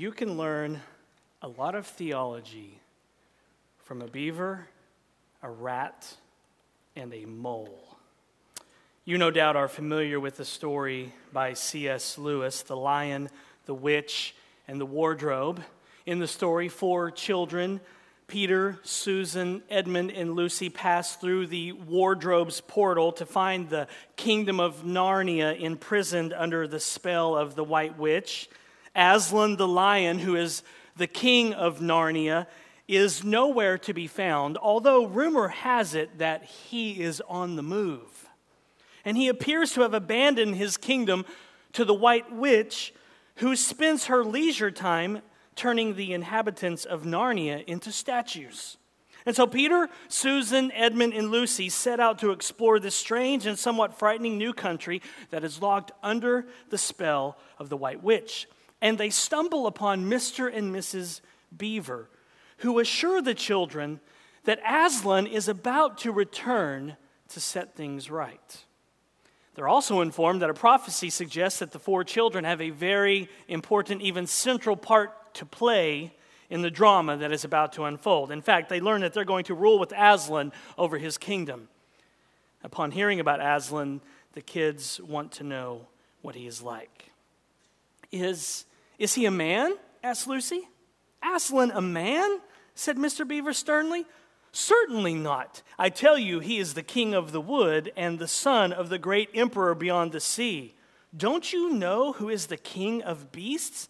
you can learn a lot of theology from a beaver, a rat, and a mole. You no doubt are familiar with the story by C.S. Lewis, The Lion, the Witch, and the Wardrobe. In the story, four children, Peter, Susan, Edmund, and Lucy, pass through the wardrobe's portal to find the kingdom of Narnia imprisoned under the spell of the White Witch. Aslan the lion, who is the king of Narnia, is nowhere to be found, although rumor has it that he is on the move. And he appears to have abandoned his kingdom to the White Witch, who spends her leisure time turning the inhabitants of Narnia into statues. And so Peter, Susan, Edmund, and Lucy set out to explore this strange and somewhat frightening new country that is locked under the spell of the White Witch and they stumble upon Mr. and Mrs. Beaver, who assure the children that Aslan is about to return to set things right. They're also informed that a prophecy suggests that the four children have a very important, even central part to play in the drama that is about to unfold. In fact, they learn that they're going to rule with Aslan over his kingdom. Upon hearing about Aslan, the kids want to know what he is like. Is is he a man? asked Lucy. Aslan a man? said Mr. Beaver sternly. Certainly not. I tell you, he is the king of the wood and the son of the great emperor beyond the sea. Don't you know who is the king of beasts?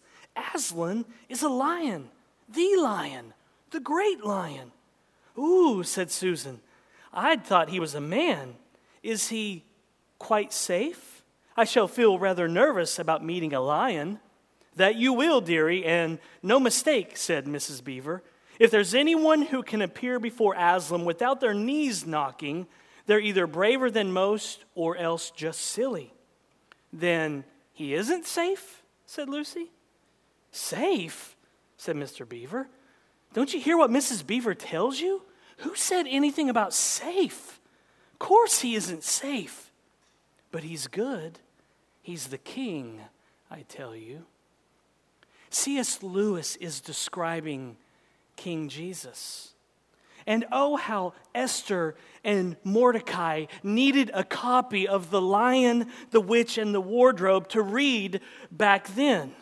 Aslan is a lion, the lion, the great lion. Ooh, said Susan. I'd thought he was a man. Is he quite safe? I shall feel rather nervous about meeting a lion. That you will, dearie, and no mistake, said Mrs. Beaver. If there's anyone who can appear before Aslan without their knees knocking, they're either braver than most or else just silly. Then he isn't safe, said Lucy. Safe, said Mr. Beaver. Don't you hear what Mrs. Beaver tells you? Who said anything about safe? Of course he isn't safe, but he's good. He's the king, I tell you. C.S. Lewis is describing King Jesus. And oh, how Esther and Mordecai needed a copy of The Lion, the Witch, and the Wardrobe to read back then.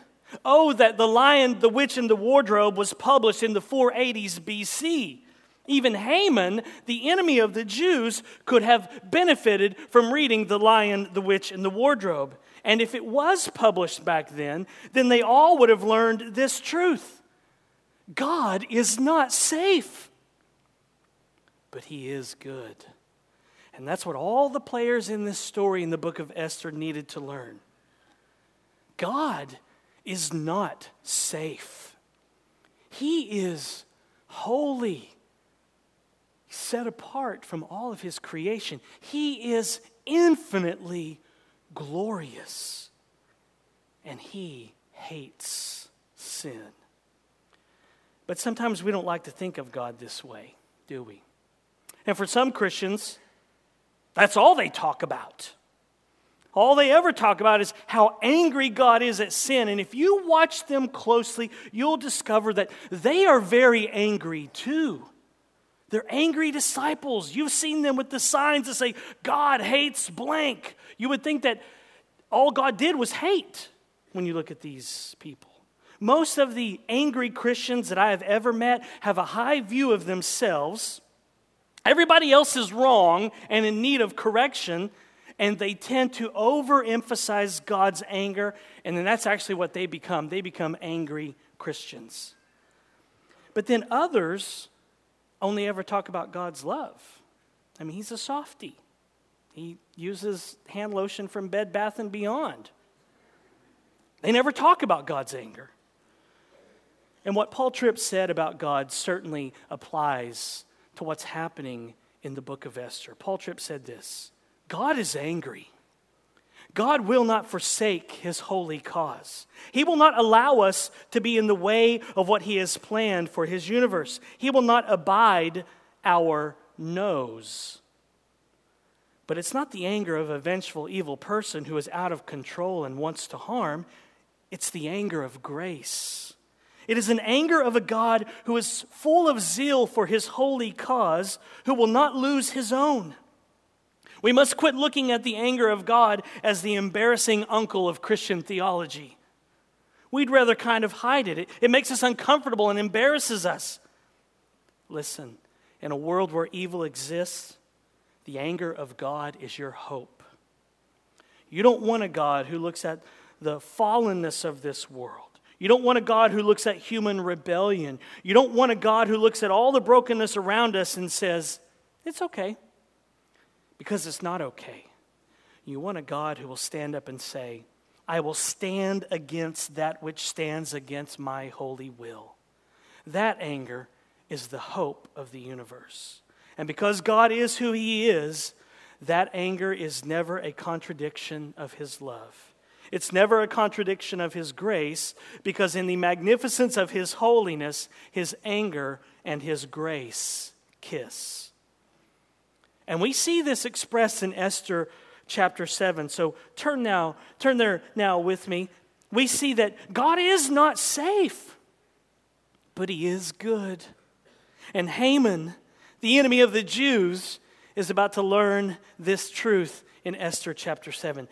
Oh, that The Lion, the Witch, and the Wardrobe was published in the 480s BC. Even Haman, the enemy of the Jews, could have benefited from reading The Lion, the Witch, and the Wardrobe. And if it was published back then, then they all would have learned this truth God is not safe, but He is good. And that's what all the players in this story in the book of Esther needed to learn. God is not safe, He is holy, set apart from all of His creation. He is infinitely glorious, and he hates sin. But sometimes we don't like to think of God this way, do we? And for some Christians, that's all they talk about. All they ever talk about is how angry God is at sin. And if you watch them closely, you'll discover that they are very angry too. They're angry disciples. You've seen them with the signs that say, God hates blank. You would think that all God did was hate when you look at these people. Most of the angry Christians that I have ever met have a high view of themselves. Everybody else is wrong and in need of correction, and they tend to overemphasize God's anger, and then that's actually what they become. They become angry Christians. But then others only ever talk about God's love. I mean, he's a softy. He uses hand lotion from Bed Bath and Beyond. They never talk about God's anger. And what Paul Tripp said about God certainly applies to what's happening in the book of Esther. Paul Tripp said this God is angry. God will not forsake his holy cause. He will not allow us to be in the way of what he has planned for his universe. He will not abide our noes. But it's not the anger of a vengeful, evil person who is out of control and wants to harm. It's the anger of grace. It is an anger of a God who is full of zeal for his holy cause, who will not lose his own. We must quit looking at the anger of God as the embarrassing uncle of Christian theology. We'd rather kind of hide it. it. It makes us uncomfortable and embarrasses us. Listen, in a world where evil exists, the anger of God is your hope. You don't want a God who looks at the fallenness of this world. You don't want a God who looks at human rebellion. You don't want a God who looks at all the brokenness around us and says, it's okay, because it's not okay. You want a God who will stand up and say, I will stand against that which stands against my holy will. That anger is the hope of the universe. And because God is who He is, that anger is never a contradiction of His love. It's never a contradiction of His grace, because in the magnificence of His holiness, His anger and His grace kiss. And we see this expressed in Esther chapter 7. So turn now, turn there now with me. We see that God is not safe, but He is good. And Haman, the enemy of the Jews, is about to learn this truth in Esther chapter 7.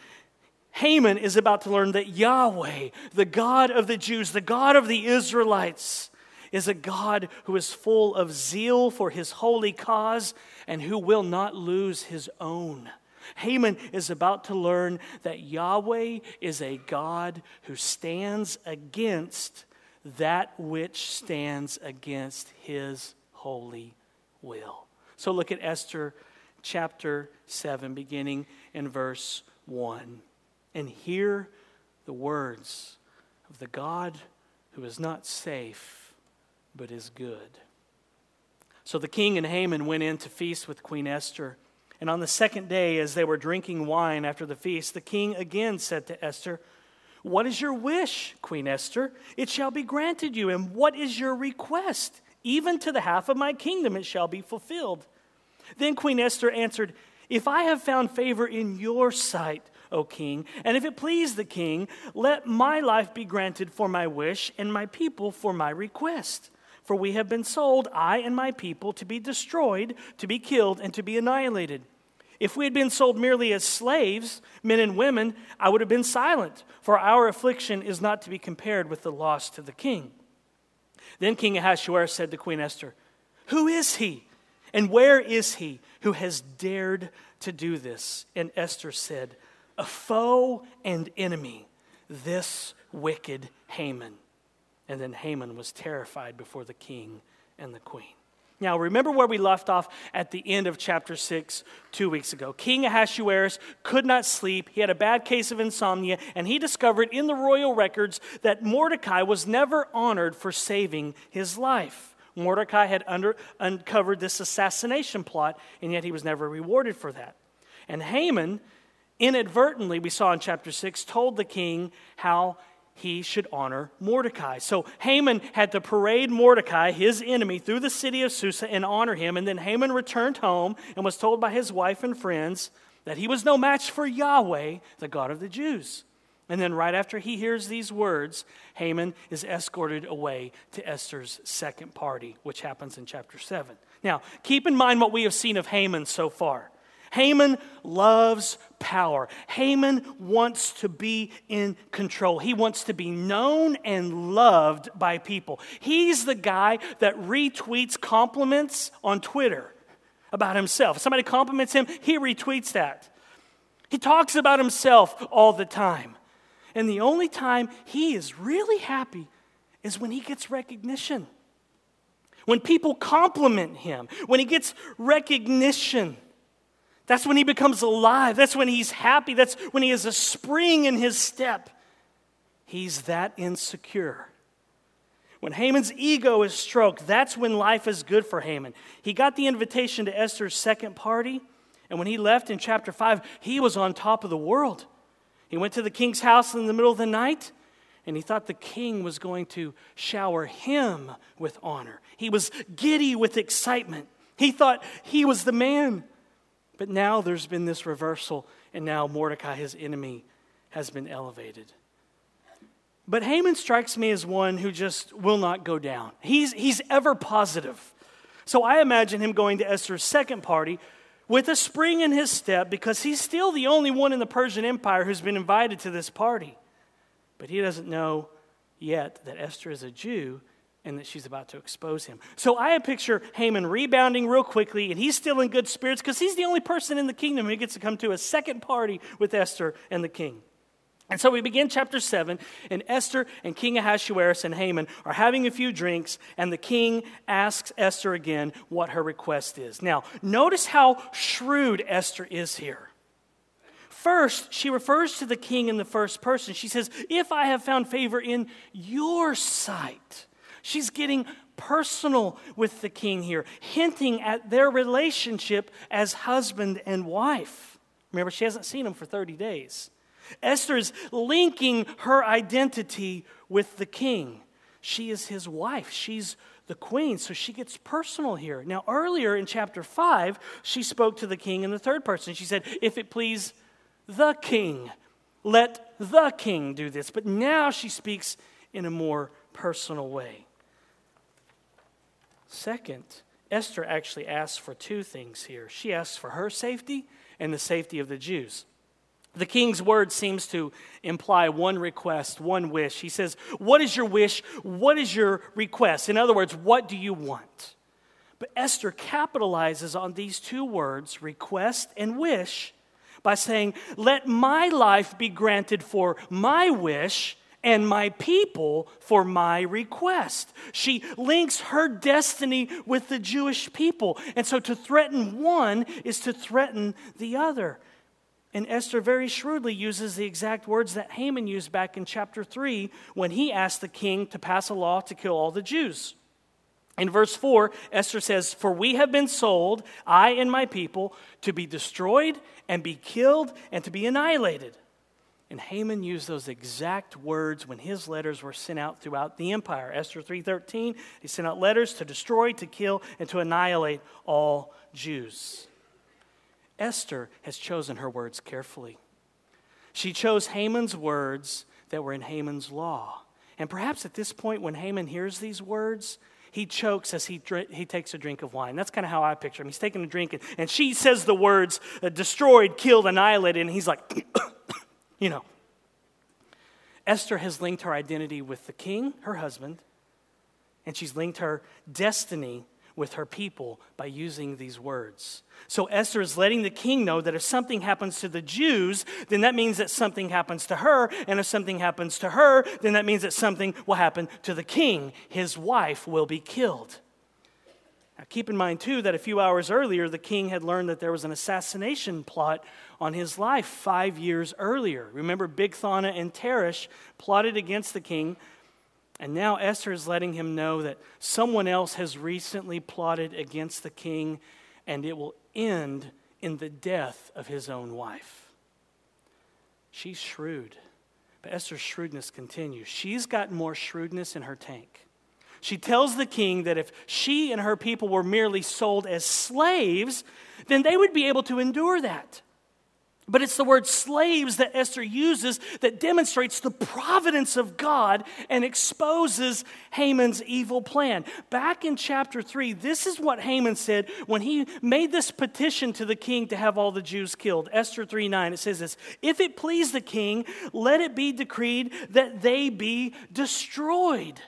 Haman is about to learn that Yahweh, the God of the Jews, the God of the Israelites, is a God who is full of zeal for his holy cause and who will not lose his own. Haman is about to learn that Yahweh is a God who stands against that which stands against his holy will. So look at Esther chapter 7, beginning in verse 1, and hear the words of the God who is not safe, but is good. So the king and Haman went in to feast with Queen Esther. And on the second day, as they were drinking wine after the feast, the king again said to Esther, What is your wish, Queen Esther? It shall be granted you. And what is your request? Even to the half of my kingdom it shall be fulfilled. Then Queen Esther answered, If I have found favor in your sight, O king, and if it please the king, let my life be granted for my wish, and my people for my request. For we have been sold, I and my people, to be destroyed, to be killed, and to be annihilated. If we had been sold merely as slaves, men and women, I would have been silent, for our affliction is not to be compared with the loss to the king. Then King Ahasuerus said to Queen Esther, Who is he? And where is he who has dared to do this? And Esther said, A foe and enemy, this wicked Haman. And then Haman was terrified before the king and the queen. Now, remember where we left off at the end of chapter 6 two weeks ago. King Ahasuerus could not sleep. He had a bad case of insomnia, and he discovered in the royal records that Mordecai was never honored for saving his life. Mordecai had under, uncovered this assassination plot, and yet he was never rewarded for that. And Haman, inadvertently, we saw in chapter 6, told the king how he should honor Mordecai. So Haman had to parade Mordecai, his enemy, through the city of Susa and honor him. And then Haman returned home and was told by his wife and friends that he was no match for Yahweh, the God of the Jews. And then, right after he hears these words, Haman is escorted away to Esther's second party, which happens in chapter 7. Now, keep in mind what we have seen of Haman so far. Haman loves power. Haman wants to be in control. He wants to be known and loved by people. He's the guy that retweets compliments on Twitter about himself. If somebody compliments him, he retweets that. He talks about himself all the time. And the only time he is really happy is when he gets recognition. When people compliment him, when he gets recognition. That's when he becomes alive. That's when he's happy. That's when he has a spring in his step. He's that insecure. When Haman's ego is stroked, that's when life is good for Haman. He got the invitation to Esther's second party, and when he left in chapter 5, he was on top of the world. He went to the king's house in the middle of the night, and he thought the king was going to shower him with honor. He was giddy with excitement. He thought he was the man. But now there's been this reversal, and now Mordecai, his enemy, has been elevated. But Haman strikes me as one who just will not go down. He's, he's ever positive. So I imagine him going to Esther's second party with a spring in his step because he's still the only one in the Persian Empire who's been invited to this party. But he doesn't know yet that Esther is a Jew and that she's about to expose him. So I picture Haman rebounding real quickly, and he's still in good spirits because he's the only person in the kingdom who gets to come to a second party with Esther and the king. And so we begin chapter 7, and Esther and King Ahasuerus and Haman are having a few drinks, and the king asks Esther again what her request is. Now, notice how shrewd Esther is here. First, she refers to the king in the first person. She says, If I have found favor in your sight. She's getting personal with the king here, hinting at their relationship as husband and wife. Remember, she hasn't seen him for 30 days. Esther is linking her identity with the king. She is his wife. She's the queen, so she gets personal here. Now, earlier in chapter 5, she spoke to the king in the third person. She said, If it please the king, let the king do this. But now she speaks in a more personal way. Second, Esther actually asks for two things here. She asks for her safety and the safety of the Jews. The king's word seems to imply one request, one wish. He says, What is your wish? What is your request? In other words, what do you want? But Esther capitalizes on these two words, request and wish, by saying, Let my life be granted for my wish and my people for my request. She links her destiny with the Jewish people. And so to threaten one is to threaten the other. And Esther very shrewdly uses the exact words that Haman used back in chapter 3 when he asked the king to pass a law to kill all the Jews. In verse 4, Esther says, For we have been sold, I and my people, to be destroyed and be killed and to be annihilated. And Haman used those exact words when his letters were sent out throughout the empire. Esther 3:13, he sent out letters to destroy, to kill, and to annihilate all Jews. Esther has chosen her words carefully. She chose Haman's words that were in Haman's law. And perhaps at this point, when Haman hears these words, he chokes as he, he takes a drink of wine. That's kind of how I picture him. He's taking a drink, and, and she says the words uh, destroyed, killed, annihilated, and he's like, you know. Esther has linked her identity with the king, her husband, and she's linked her destiny with her people by using these words. So Esther is letting the king know that if something happens to the Jews, then that means that something happens to her. And if something happens to her, then that means that something will happen to the king. His wife will be killed. Now, keep in mind, too, that a few hours earlier, the king had learned that there was an assassination plot on his life five years earlier. Remember, Bigthana and Teresh plotted against the king and now Esther is letting him know that someone else has recently plotted against the king, and it will end in the death of his own wife. She's shrewd, but Esther's shrewdness continues. She's got more shrewdness in her tank. She tells the king that if she and her people were merely sold as slaves, then they would be able to endure that. But it's the word slaves that Esther uses that demonstrates the providence of God and exposes Haman's evil plan. Back in chapter 3, this is what Haman said when he made this petition to the king to have all the Jews killed. Esther 3 9, it says this If it please the king, let it be decreed that they be destroyed.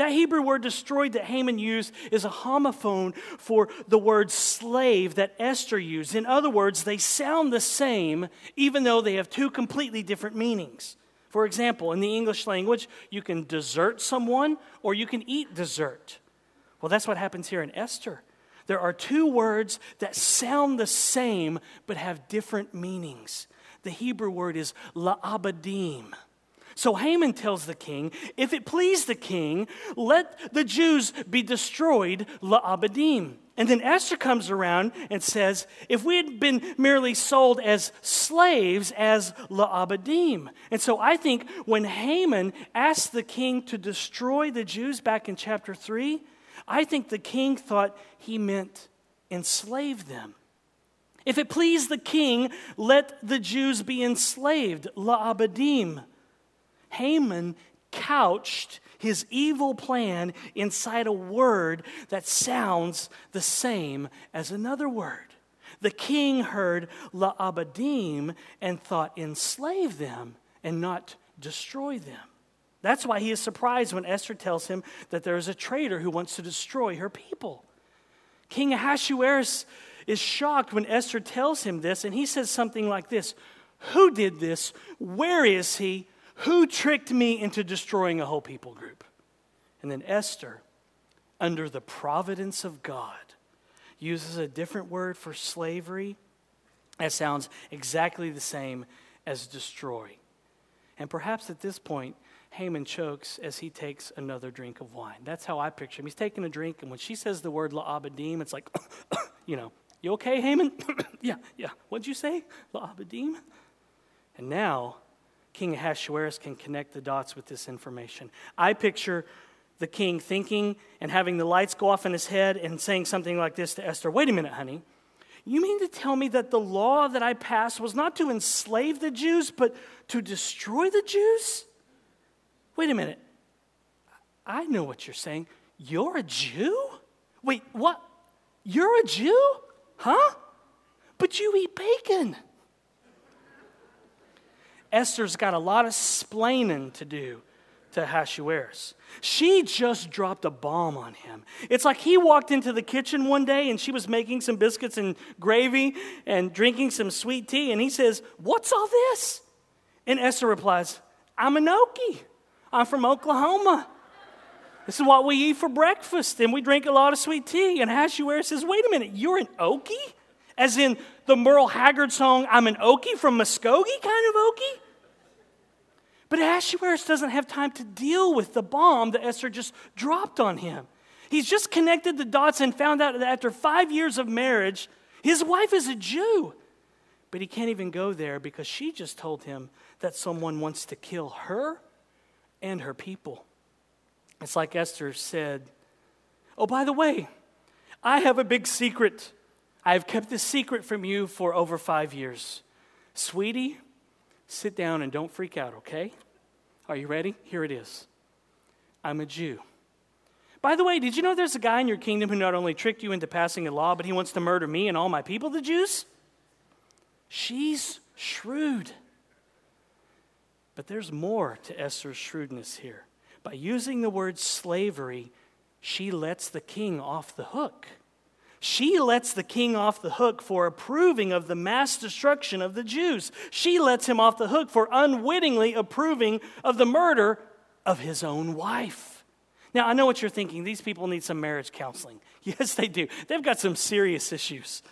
That Hebrew word destroyed that Haman used is a homophone for the word slave that Esther used. In other words, they sound the same even though they have two completely different meanings. For example, in the English language, you can desert someone or you can eat dessert. Well, that's what happens here in Esther. There are two words that sound the same but have different meanings. The Hebrew word is la'abadim so Haman tells the king, If it please the king, let the Jews be destroyed, la'abadim. And then Esther comes around and says, If we had been merely sold as slaves, as la'abadim. And so I think when Haman asked the king to destroy the Jews back in chapter 3, I think the king thought he meant enslave them. If it please the king, let the Jews be enslaved, la'abadim. Haman couched his evil plan inside a word that sounds the same as another word. The king heard La'abadim and thought, enslave them and not destroy them. That's why he is surprised when Esther tells him that there is a traitor who wants to destroy her people. King Ahasuerus is shocked when Esther tells him this, and he says something like this Who did this? Where is he? Who tricked me into destroying a whole people group? And then Esther, under the providence of God, uses a different word for slavery that sounds exactly the same as destroy. And perhaps at this point, Haman chokes as he takes another drink of wine. That's how I picture him. He's taking a drink, and when she says the word la'abadim, it's like, you know, you okay, Haman? yeah, yeah. What'd you say? La'abadim? And now, King Ahasuerus can connect the dots with this information. I picture the king thinking and having the lights go off in his head and saying something like this to Esther Wait a minute, honey. You mean to tell me that the law that I passed was not to enslave the Jews, but to destroy the Jews? Wait a minute. I know what you're saying. You're a Jew? Wait, what? You're a Jew? Huh? But you eat bacon. Esther's got a lot of splaining to do to Ahasuerus. She just dropped a bomb on him. It's like he walked into the kitchen one day and she was making some biscuits and gravy and drinking some sweet tea, and he says, What's all this? And Esther replies, I'm an Okie. I'm from Oklahoma. This is what we eat for breakfast, and we drink a lot of sweet tea. And Ahasuerus says, Wait a minute, you're an Okie? As in the Merle Haggard song, I'm an Okie from Muskogee kind of Okie? But Ahasuerus doesn't have time to deal with the bomb that Esther just dropped on him. He's just connected the dots and found out that after five years of marriage, his wife is a Jew. But he can't even go there because she just told him that someone wants to kill her and her people. It's like Esther said, Oh, by the way, I have a big secret. I have kept this secret from you for over five years. Sweetie, sit down and don't freak out, okay? Are you ready? Here it is I'm a Jew. By the way, did you know there's a guy in your kingdom who not only tricked you into passing a law, but he wants to murder me and all my people, the Jews? She's shrewd. But there's more to Esther's shrewdness here. By using the word slavery, she lets the king off the hook. She lets the king off the hook for approving of the mass destruction of the Jews. She lets him off the hook for unwittingly approving of the murder of his own wife. Now, I know what you're thinking. These people need some marriage counseling. Yes, they do. They've got some serious issues.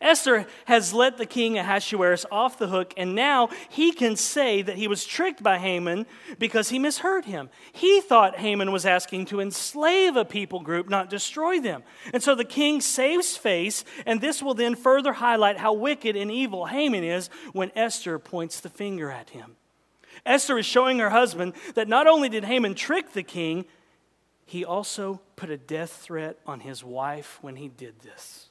Esther has let the king Ahasuerus off the hook, and now he can say that he was tricked by Haman because he misheard him. He thought Haman was asking to enslave a people group, not destroy them. And so the king saves face, and this will then further highlight how wicked and evil Haman is when Esther points the finger at him. Esther is showing her husband that not only did Haman trick the king, he also put a death threat on his wife when he did this.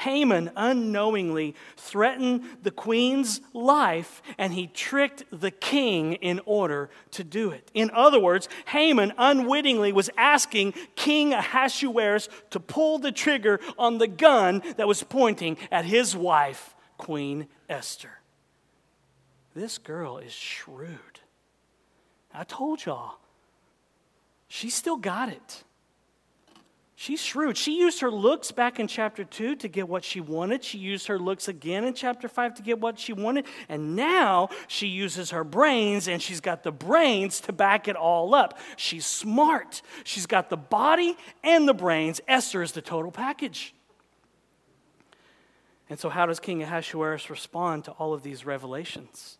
Haman unknowingly threatened the queen's life and he tricked the king in order to do it. In other words, Haman unwittingly was asking King Ahasuerus to pull the trigger on the gun that was pointing at his wife, Queen Esther. This girl is shrewd. I told y'all, she still got it. She's shrewd. She used her looks back in chapter 2 to get what she wanted. She used her looks again in chapter 5 to get what she wanted. And now she uses her brains, and she's got the brains to back it all up. She's smart. She's got the body and the brains. Esther is the total package. And so, how does King Ahasuerus respond to all of these revelations?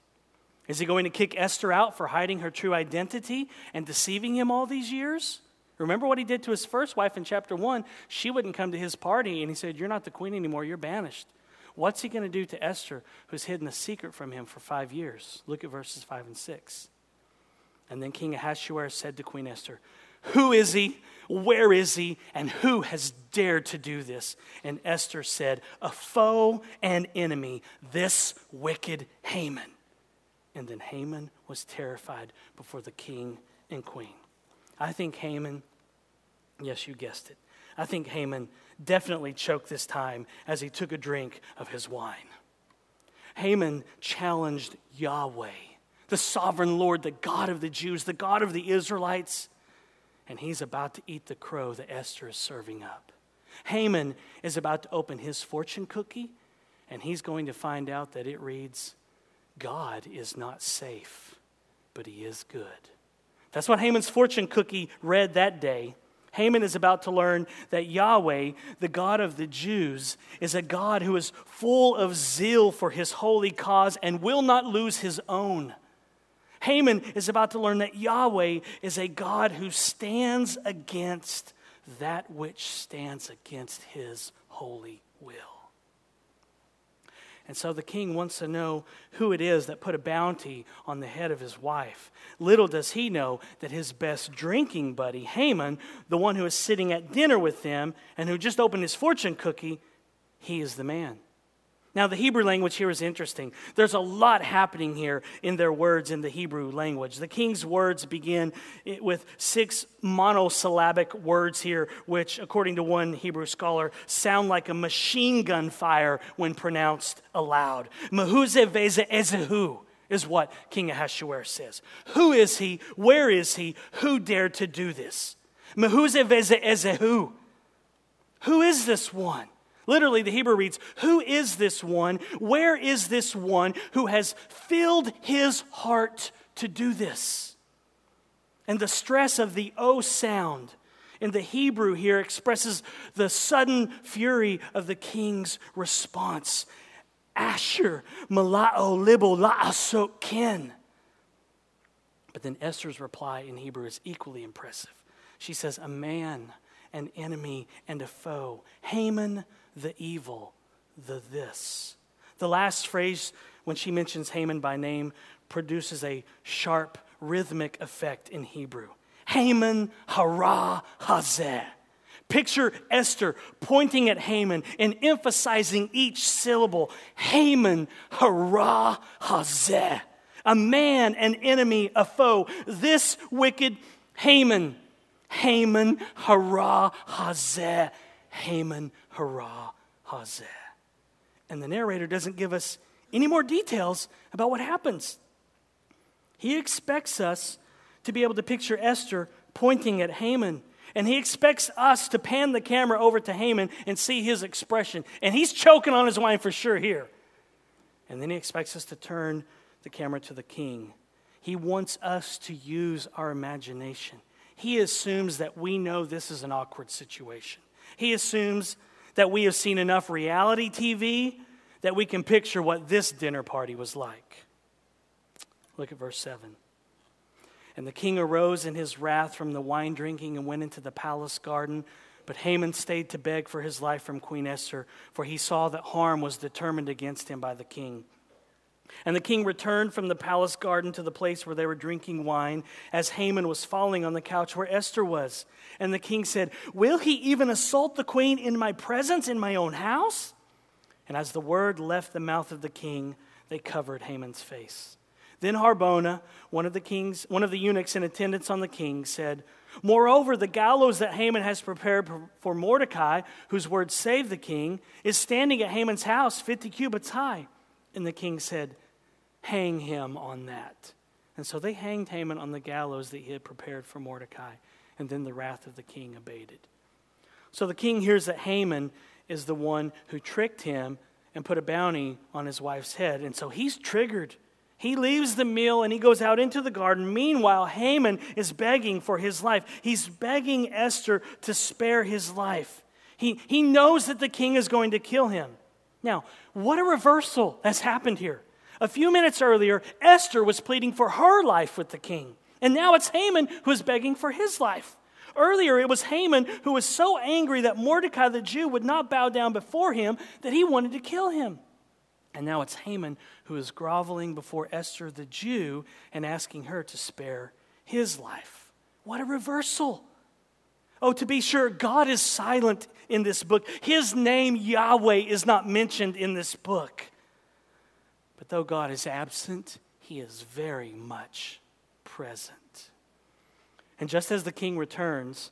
Is he going to kick Esther out for hiding her true identity and deceiving him all these years? Remember what he did to his first wife in chapter 1? She wouldn't come to his party, and he said, You're not the queen anymore, you're banished. What's he going to do to Esther, who's hidden a secret from him for five years? Look at verses 5 and 6. And then King Ahasuerus said to Queen Esther, Who is he? Where is he? And who has dared to do this? And Esther said, A foe and enemy, this wicked Haman. And then Haman was terrified before the king and queen. I think Haman, yes, you guessed it, I think Haman definitely choked this time as he took a drink of his wine. Haman challenged Yahweh, the sovereign Lord, the God of the Jews, the God of the Israelites, and he's about to eat the crow that Esther is serving up. Haman is about to open his fortune cookie, and he's going to find out that it reads, God is not safe, but he is good. That's what Haman's fortune cookie read that day. Haman is about to learn that Yahweh, the God of the Jews, is a God who is full of zeal for his holy cause and will not lose his own. Haman is about to learn that Yahweh is a God who stands against that which stands against his holy will. And so the king wants to know who it is that put a bounty on the head of his wife. Little does he know that his best drinking buddy, Haman, the one who is sitting at dinner with them and who just opened his fortune cookie, he is the man. Now, the Hebrew language here is interesting. There's a lot happening here in their words in the Hebrew language. The king's words begin with six monosyllabic words here, which, according to one Hebrew scholar, sound like a machine gun fire when pronounced aloud. Mehuze veze ezehu is what King Ahasuerus says. Who is he? Where is he? Who dared to do this? Mehuze veze ezehu. Who is this one? Literally, the Hebrew reads, Who is this one? Where is this one who has filled his heart to do this? And the stress of the O sound in the Hebrew here expresses the sudden fury of the king's response. Asher, malao, libo, la'asok, ken. But then Esther's reply in Hebrew is equally impressive. She says, A man, an enemy, and a foe. Haman the evil, the this. The last phrase, when she mentions Haman by name, produces a sharp rhythmic effect in Hebrew. Haman hara hazeh. Picture Esther pointing at Haman and emphasizing each syllable. Haman hara hazeh. A man, an enemy, a foe. This wicked Haman. Haman hara hazeh. Haman hara, hazeh. And the narrator doesn't give us any more details about what happens. He expects us to be able to picture Esther pointing at Haman. And he expects us to pan the camera over to Haman and see his expression. And he's choking on his wine for sure here. And then he expects us to turn the camera to the king. He wants us to use our imagination. He assumes that we know this is an awkward situation. He assumes that we have seen enough reality TV that we can picture what this dinner party was like. Look at verse 7. And the king arose in his wrath from the wine drinking and went into the palace garden. But Haman stayed to beg for his life from Queen Esther, for he saw that harm was determined against him by the king. And the king returned from the palace garden to the place where they were drinking wine, as Haman was falling on the couch where Esther was. And the king said, Will he even assault the queen in my presence, in my own house? And as the word left the mouth of the king, they covered Haman's face. Then Harbona, one of the kings, one of the eunuchs in attendance on the king, said, Moreover, the gallows that Haman has prepared for Mordecai, whose word saved the king, is standing at Haman's house, fifty cubits high. And the king said, Hang him on that. And so they hanged Haman on the gallows that he had prepared for Mordecai. And then the wrath of the king abated. So the king hears that Haman is the one who tricked him and put a bounty on his wife's head. And so he's triggered. He leaves the meal and he goes out into the garden. Meanwhile, Haman is begging for his life. He's begging Esther to spare his life. He, he knows that the king is going to kill him. Now, what a reversal has happened here. A few minutes earlier, Esther was pleading for her life with the king. And now it's Haman who is begging for his life. Earlier, it was Haman who was so angry that Mordecai the Jew would not bow down before him that he wanted to kill him. And now it's Haman who is groveling before Esther the Jew and asking her to spare his life. What a reversal! Oh, to be sure, God is silent in this book. His name, Yahweh, is not mentioned in this book. But though God is absent, he is very much present. And just as the king returns,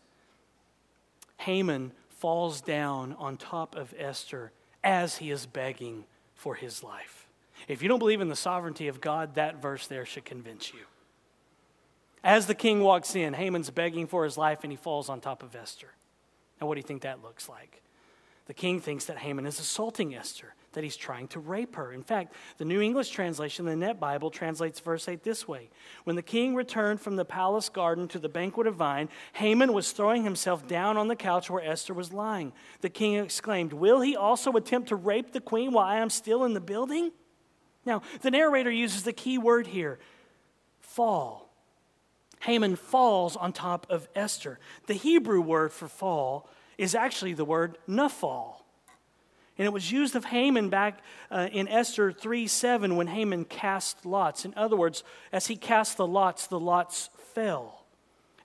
Haman falls down on top of Esther as he is begging for his life. If you don't believe in the sovereignty of God, that verse there should convince you. As the king walks in, Haman's begging for his life and he falls on top of Esther. Now, what do you think that looks like? The king thinks that Haman is assaulting Esther, that he's trying to rape her. In fact, the New English translation, the Net Bible, translates verse 8 this way When the king returned from the palace garden to the banquet of wine, Haman was throwing himself down on the couch where Esther was lying. The king exclaimed, Will he also attempt to rape the queen while I am still in the building? Now, the narrator uses the key word here fall. Haman falls on top of Esther. The Hebrew word for fall is actually the word naphal. And it was used of Haman back uh, in Esther 3 7 when Haman cast lots. In other words, as he cast the lots, the lots fell.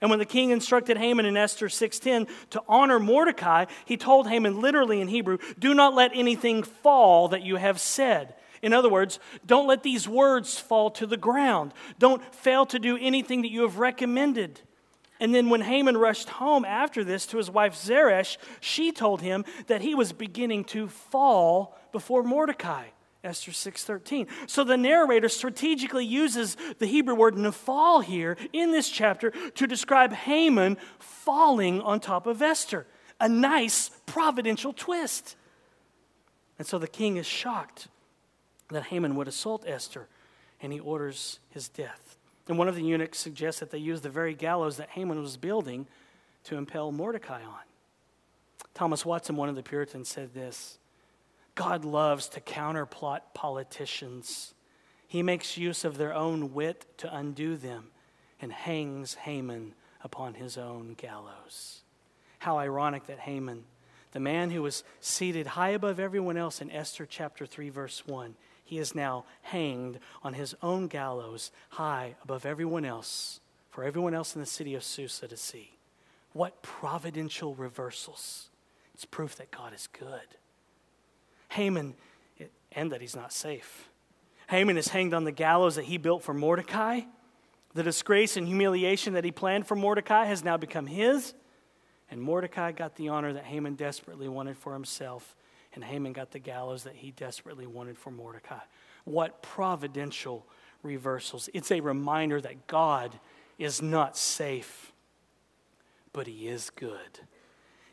And when the king instructed Haman in Esther 6:10 to honor Mordecai, he told Haman literally in Hebrew, "Do not let anything fall that you have said." In other words, don't let these words fall to the ground. Don't fail to do anything that you have recommended. And then when Haman rushed home after this to his wife Zeresh, she told him that he was beginning to fall before Mordecai. Esther 6:13. So the narrator strategically uses the Hebrew word nafal here in this chapter to describe Haman falling on top of Esther. A nice providential twist. And so the king is shocked that Haman would assault Esther and he orders his death. And one of the eunuchs suggests that they use the very gallows that Haman was building to impale Mordecai on. Thomas Watson, one of the Puritans, said this God loves to counterplot politicians. He makes use of their own wit to undo them and hangs Haman upon his own gallows. How ironic that Haman, the man who was seated high above everyone else in Esther chapter 3, verse 1, he is now hanged on his own gallows high above everyone else, for everyone else in the city of Susa to see. What providential reversals! It's proof that God is good. Haman, and that he's not safe. Haman is hanged on the gallows that he built for Mordecai. The disgrace and humiliation that he planned for Mordecai has now become his. And Mordecai got the honor that Haman desperately wanted for himself and Haman got the gallows that he desperately wanted for Mordecai. What providential reversals. It's a reminder that God is not safe, but he is good.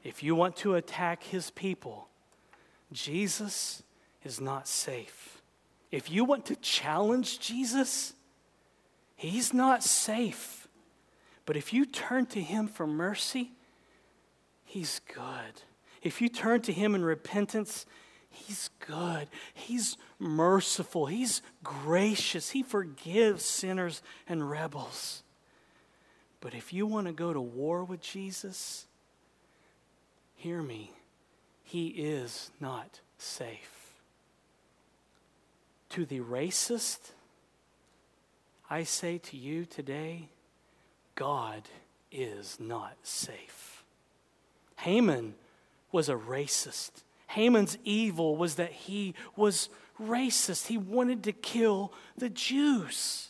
If you want to attack his people, Jesus is not safe. If you want to challenge Jesus, he's not safe. But if you turn to him for mercy, he's good. If you turn to Him in repentance, He's good. He's merciful. He's gracious. He forgives sinners and rebels. But if you want to go to war with Jesus, hear me. He is not safe. To the racist, I say to you today, God is not safe. Haman was a racist. Haman's evil was that he was racist. He wanted to kill the Jews.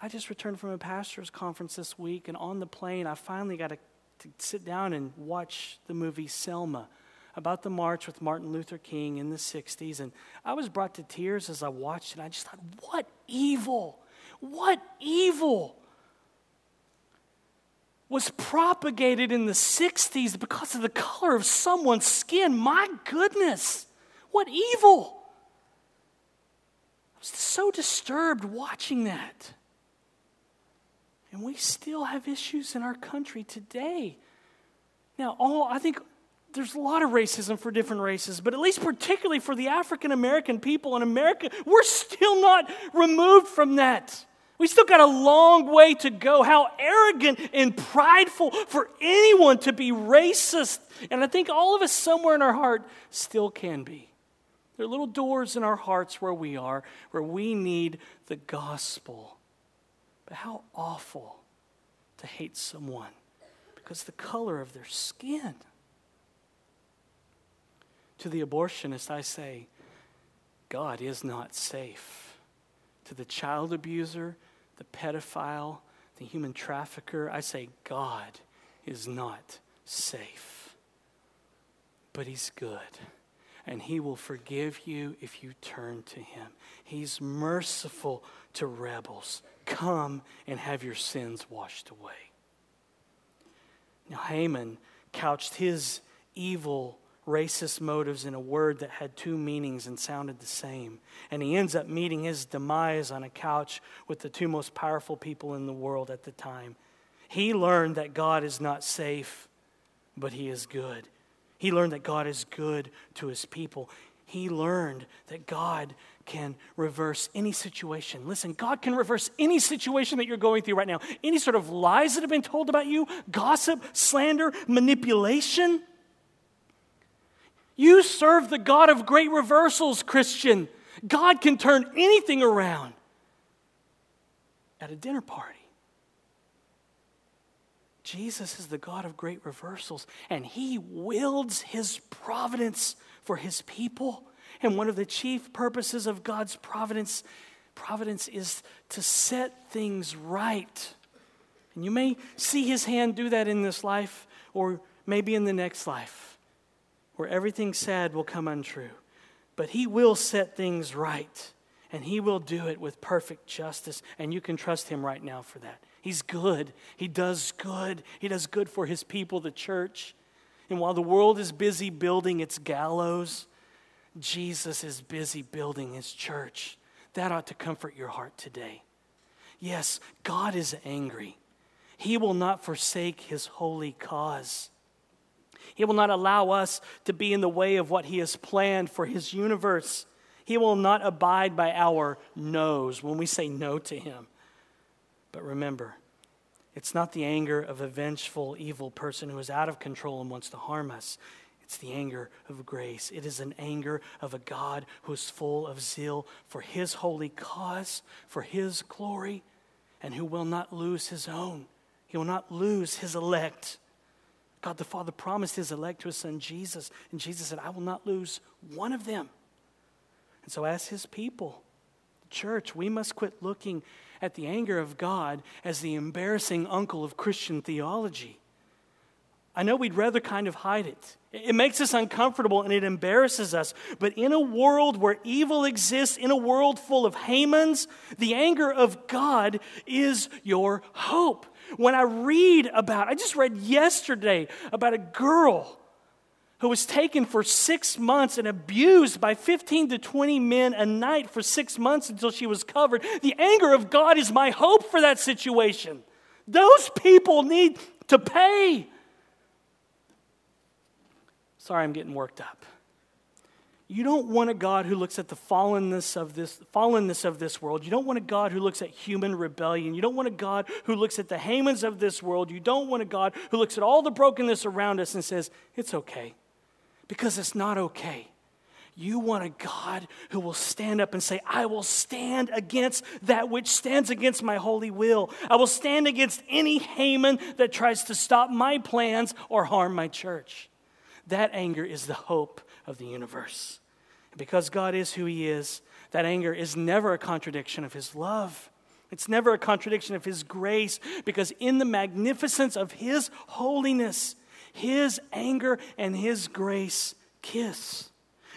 I just returned from a pastor's conference this week, and on the plane, I finally got to, to sit down and watch the movie Selma about the march with Martin Luther King in the 60s. And I was brought to tears as I watched it. I just thought, what evil! What evil! Was propagated in the 60s because of the color of someone's skin. My goodness, what evil! I was so disturbed watching that. And we still have issues in our country today. Now, all I think there's a lot of racism for different races, but at least particularly for the African American people in America, we're still not removed from that. We still got a long way to go. How arrogant and prideful for anyone to be racist. And I think all of us, somewhere in our heart, still can be. There are little doors in our hearts where we are, where we need the gospel. But how awful to hate someone because the color of their skin. To the abortionist, I say, God is not safe. To the child abuser, the pedophile, the human trafficker, I say God is not safe. But He's good, and He will forgive you if you turn to Him. He's merciful to rebels. Come and have your sins washed away. Now, Haman couched his evil racist motives in a word that had two meanings and sounded the same. And he ends up meeting his demise on a couch with the two most powerful people in the world at the time. He learned that God is not safe, but he is good. He learned that God is good to his people. He learned that God can reverse any situation. Listen, God can reverse any situation that you're going through right now. Any sort of lies that have been told about you, gossip, slander, manipulation. You serve the God of great reversals, Christian. God can turn anything around at a dinner party. Jesus is the God of great reversals, and He wields His providence for His people. And one of the chief purposes of God's providence, providence is to set things right. And you may see His hand do that in this life, or maybe in the next life where everything sad will come untrue. But He will set things right, and He will do it with perfect justice, and you can trust Him right now for that. He's good. He does good. He does good for His people, the church. And while the world is busy building its gallows, Jesus is busy building His church. That ought to comfort your heart today. Yes, God is angry. He will not forsake His holy cause. He will not allow us to be in the way of what He has planned for His universe. He will not abide by our no's when we say no to Him. But remember, it's not the anger of a vengeful, evil person who is out of control and wants to harm us. It's the anger of grace. It is an anger of a God who is full of zeal for His holy cause, for His glory, and who will not lose His own. He will not lose His elect. God the Father promised his elect to his son Jesus, and Jesus said, I will not lose one of them. And so, as his people, the church, we must quit looking at the anger of God as the embarrassing uncle of Christian theology. I know we'd rather kind of hide it. It makes us uncomfortable and it embarrasses us. But in a world where evil exists, in a world full of Hamans, the anger of God is your hope. When I read about, I just read yesterday about a girl who was taken for six months and abused by 15 to 20 men a night for six months until she was covered. The anger of God is my hope for that situation. Those people need to pay. Sorry, I'm getting worked up. You don't want a God who looks at the fallenness of this fallenness of this world. You don't want a God who looks at human rebellion. You don't want a God who looks at the Hamans of this world. You don't want a God who looks at all the brokenness around us and says, "It's okay." Because it's not okay. You want a God who will stand up and say, I will stand against that which stands against my holy will. I will stand against any Haman that tries to stop my plans or harm my church. That anger is the hope of the universe. Because God is who He is, that anger is never a contradiction of His love. It's never a contradiction of His grace, because in the magnificence of His holiness, His anger and His grace kiss.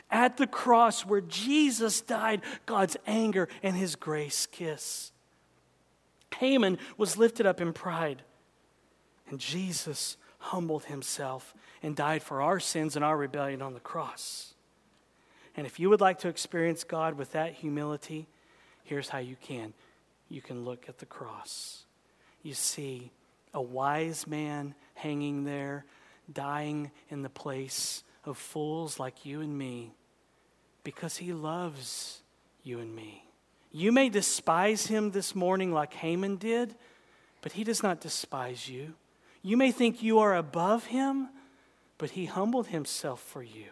At the cross where Jesus died, God's anger and His grace kiss. Haman was lifted up in pride, and Jesus humbled himself and died for our sins and our rebellion on the cross. And if you would like to experience God with that humility, here's how you can you can look at the cross. You see a wise man hanging there, dying in the place of fools like you and me, because he loves you and me. You may despise him this morning like Haman did, but he does not despise you. You may think you are above him, but he humbled himself for you.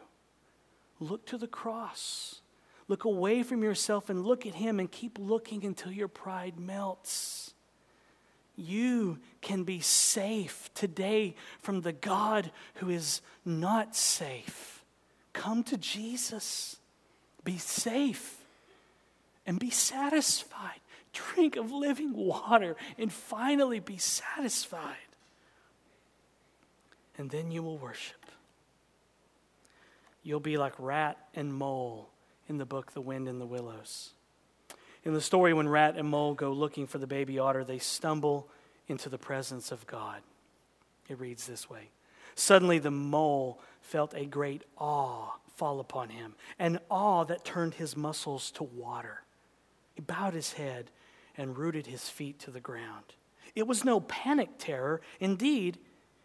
Look to the cross. Look away from yourself and look at him and keep looking until your pride melts. You can be safe today from the God who is not safe. Come to Jesus. Be safe. and be satisfied. Drink of living water and finally be satisfied. And then you will worship. You'll be like rat and mole in the book The Wind in the Willows. In the story, when rat and mole go looking for the baby otter, they stumble into the presence of God. It reads this way Suddenly the mole felt a great awe fall upon him, an awe that turned his muscles to water. He bowed his head and rooted his feet to the ground. It was no panic terror. Indeed,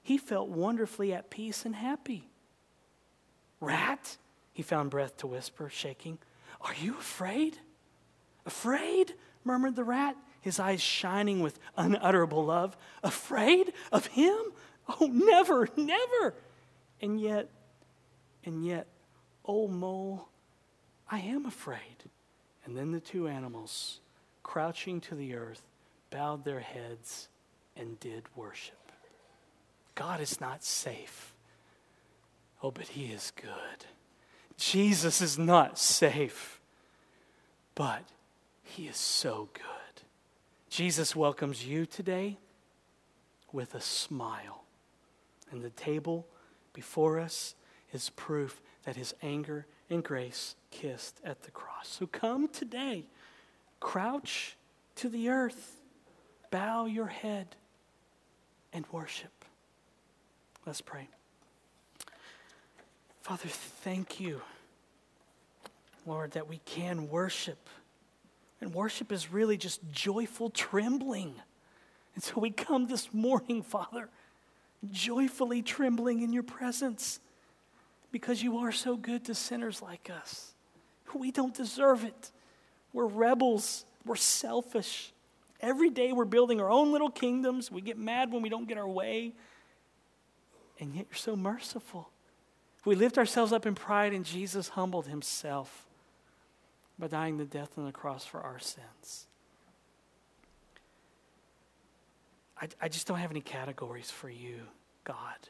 he felt wonderfully at peace and happy. Rat, he found breath to whisper, shaking. Are you afraid? Afraid? murmured the rat, his eyes shining with unutterable love. Afraid of him? Oh, never, never. And yet, and yet, oh, mole, I am afraid. And then the two animals, crouching to the earth, bowed their heads and did worship. God is not safe. Oh, but He is good. Jesus is not safe, but He is so good. Jesus welcomes you today with a smile. And the table before us is proof that His anger and grace kissed at the cross. So come today, crouch to the earth, bow your head, and worship. Let's pray. Father, thank you, Lord, that we can worship. And worship is really just joyful trembling. And so we come this morning, Father, joyfully trembling in your presence because you are so good to sinners like us. We don't deserve it. We're rebels, we're selfish. Every day we're building our own little kingdoms. We get mad when we don't get our way. And yet you're so merciful. We lift ourselves up in pride, and Jesus humbled himself by dying the death on the cross for our sins. I, I just don't have any categories for you, God.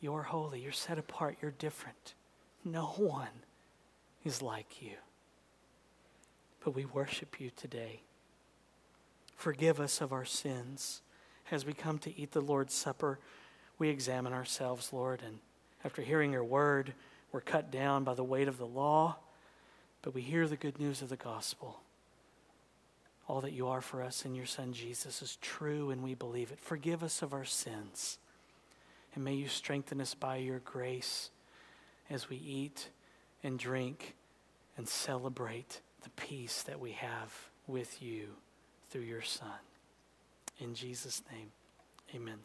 You're holy, you're set apart, you're different. No one is like you. But we worship you today. Forgive us of our sins. As we come to eat the Lord's Supper, we examine ourselves, Lord, and after hearing your word, we're cut down by the weight of the law, but we hear the good news of the gospel. All that you are for us in your Son Jesus is true, and we believe it. Forgive us of our sins, and may you strengthen us by your grace as we eat and drink and celebrate the peace that we have with you through your Son. In Jesus' name, amen.